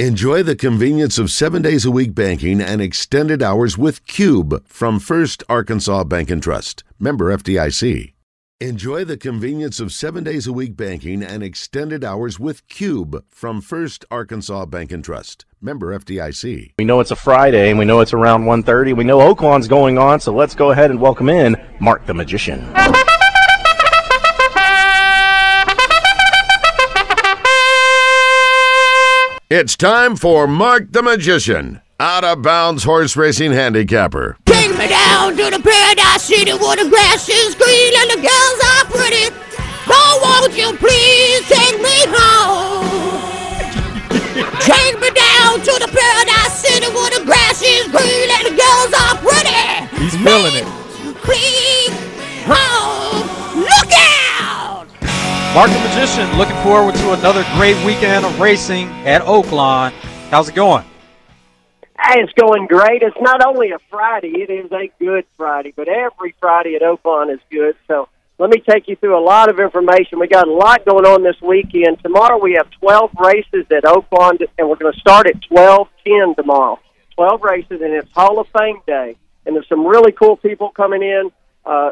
Enjoy the convenience of seven days a week banking and extended hours with Cube from First Arkansas Bank and Trust. Member FDIC. Enjoy the convenience of seven days a week banking and extended hours with Cube from First Arkansas Bank and Trust. Member FDIC. We know it's a Friday and we know it's around 1.30. We know Oaklawn's going on, so let's go ahead and welcome in Mark the Magician. It's time for Mark the Magician, out of bounds horse racing handicapper. Take me down to the paradise city where the grass is green and the girls are pretty. Oh, won't you please take me home? take me down to the paradise city where the grass is green and the girls are pretty. He's feeling it. Please home. Look out! Mark the Magician, looking forward to another great weekend of racing at Oaklawn. How's it going? Hey, it's going great. It's not only a Friday, it is a good Friday, but every Friday at Oaklawn is good. So let me take you through a lot of information. We got a lot going on this weekend. Tomorrow we have 12 races at Oaklawn, and we're going to start at 12:10 tomorrow. 12 races, and it's Hall of Fame Day. And there's some really cool people coming in. Uh,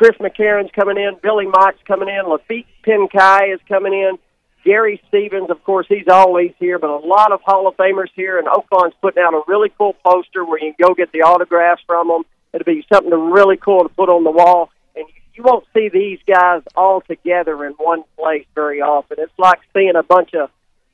Chris McCarron's coming in. Billy Mock's coming in. Laffit Pincay is coming in. Gary Stevens, of course, he's always here, but a lot of Hall of Famers here, and Oaklawn's putting out a really cool poster where you can go get the autographs from them. It'll be something really cool to put on the wall, and you won't see these guys all together in one place very often. It's like seeing a bunch of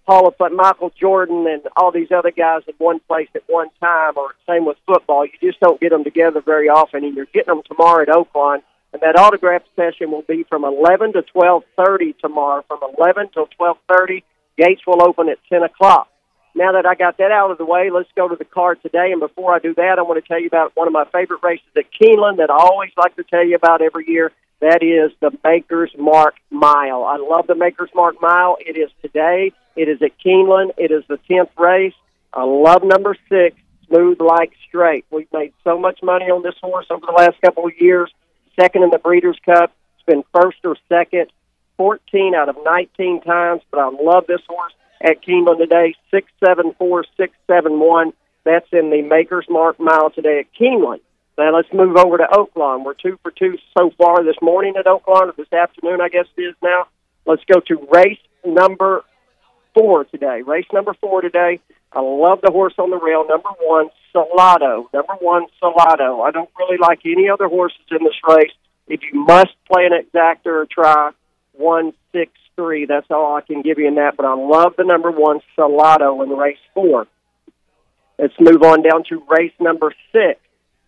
Hall of Fame, Michael Jordan and all these other guys in one place at one time, or same with football. You just don't get them together very often, and you're getting them tomorrow at Oaklawn. And that autograph session will be from 11 to 12:30 tomorrow. From 11 till 12:30, gates will open at 10 o'clock. Now that I got that out of the way, let's go to the card today. And before I do that, I want to tell you about one of my favorite races at Keeneland that I always like to tell you about every year. That is the Maker's Mark Mile. I love the Maker's Mark Mile. It is today. It is at Keeneland. It is the 10th race. I love number six, Smooth Like Strait. We've made so much money on this horse over the last couple of years. Second in the Breeders' Cup. It's been first or second 14 out of 19 times, but I love this horse at Keeneland today. 674 671. That's in the Maker's Mark Mile today at Keeneland. Now let's move over to Oaklawn. We're two for two so far this morning at Oaklawn, or this afternoon, I guess it is now. Let's go to race number four today. Race number four today. I love the horse on the rail. Number one, Salado. Number one, Salado. I don't really like any other horses in this race. If you must play an exacta or try one six three, that's all I can give you in that. But I love the number one Salado in race four. Let's move on down to race number six.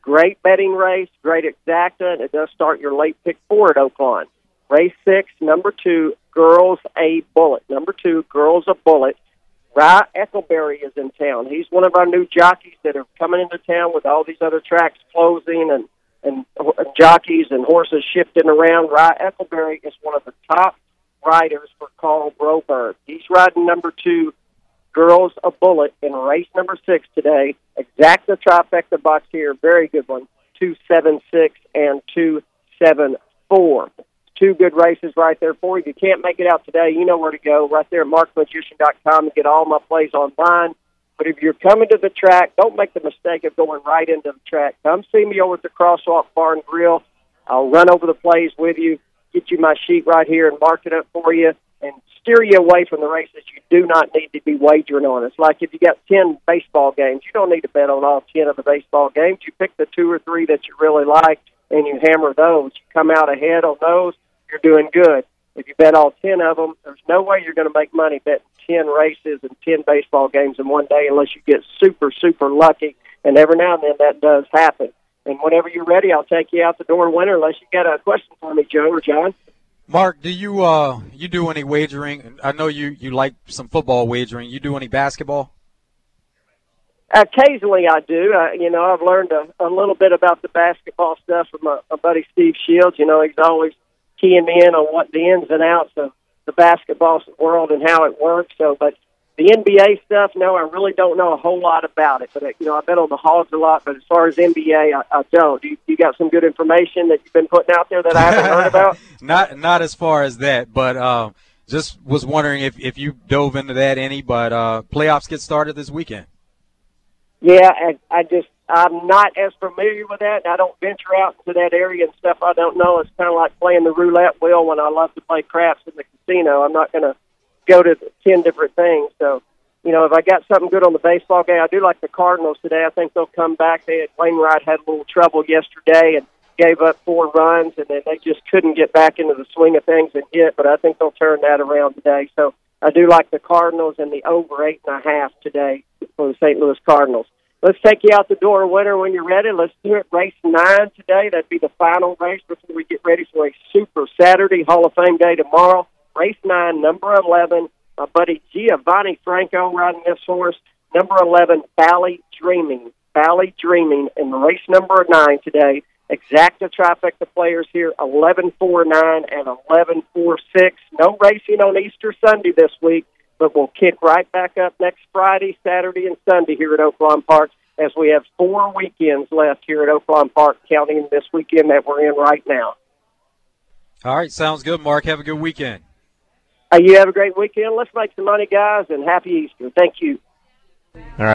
Great betting race, great exacta, and it does start your late pick four at Oaklawn. Race six, number two, Girls a Bullet. Number two, Girls a Bullet. Ry Eikleberry is in town. He's one of our new jockeys that are coming into town with all these other tracks closing and and jockeys and horses shifting around. Ry Eikleberry is one of the top riders for Karl Broberg. He's riding number two, Girls a Bullet, in race number six today. Exact the trifecta box here. Very good one. Two seven six and two seven four. Two good races right there for you. If you can't make it out today, you know where to go. Right there at markmagician.com to get all my plays online. But if you're coming to the track, don't make the mistake of going right into the track. Come see me over at the Crosswalk Bar and Grill. I'll run over the plays with you, get you my sheet right here and mark it up for you, and steer you away from the races you do not need to be wagering on. It's like if you got 10 baseball games, you don't need to bet on all 10 of the baseball games. You pick the two or three that you really like, and you hammer those. You come out ahead on those, you're doing good. If you bet all 10 of them, there's no way you're going to make money betting 10 races and 10 baseball games in one day unless you get super, super lucky. And every now and then that does happen. And whenever you're ready, I'll take you out the door winner unless you got a question for me, Joe or John. Mark, do you uh you do any wagering? I know you you like some football wagering. You do any basketball? Occasionally, I do. Uh, you know, I've learned a, a little bit about the basketball stuff from my, my buddy Steve Shields. You know, he's always keying me in on what the ins and outs of the basketball world and how it works. So, but the NBA stuff, no, I really don't know a whole lot about it. But you know, I bet on the Hogs a lot. But as far as NBA, I, I don't. You, you got some good information that you've been putting out there that I haven't heard about? not not as far as that, but um, just was wondering if, if you dove into that any, but uh, playoffs get started this weekend. Yeah, I, I just I'm not as familiar with that. I don't venture out into that area and stuff I don't know. It's kind of like playing the roulette wheel when I love to play craps in the casino. I'm not going to go to ten different things. So, you know, if I got something good on the baseball game, I do like the Cardinals today. I think they'll come back. They had Wainwright had a little trouble yesterday and gave up four runs, and then they just couldn't get back into the swing of things and hit. But I think they'll turn that around today. So I do like the Cardinals and the over eight and a half today for the St. Louis Cardinals. Let's take you out the door, winner, when you're ready. Let's do it. Race nine today. That'd be the final race before we get ready for a Super Saturday Hall of Fame day tomorrow. Race nine, number 11. My buddy Giovanni Franco riding this horse. Number 11, Valley Dreaming. Valley Dreaming in race number nine today. Exacta trifecta players here, 11 4 9 and 11 4 6. No racing on Easter Sunday this week but we'll kick right back up next Friday, Saturday, and Sunday here at Oaklawn Park as we have four weekends left here at Oaklawn Park, counting this weekend that we're in right now. All right, sounds good, Mark. Have a good weekend. Uh, you have a great weekend. Let's make some money, guys, and happy Easter. Thank you. All right.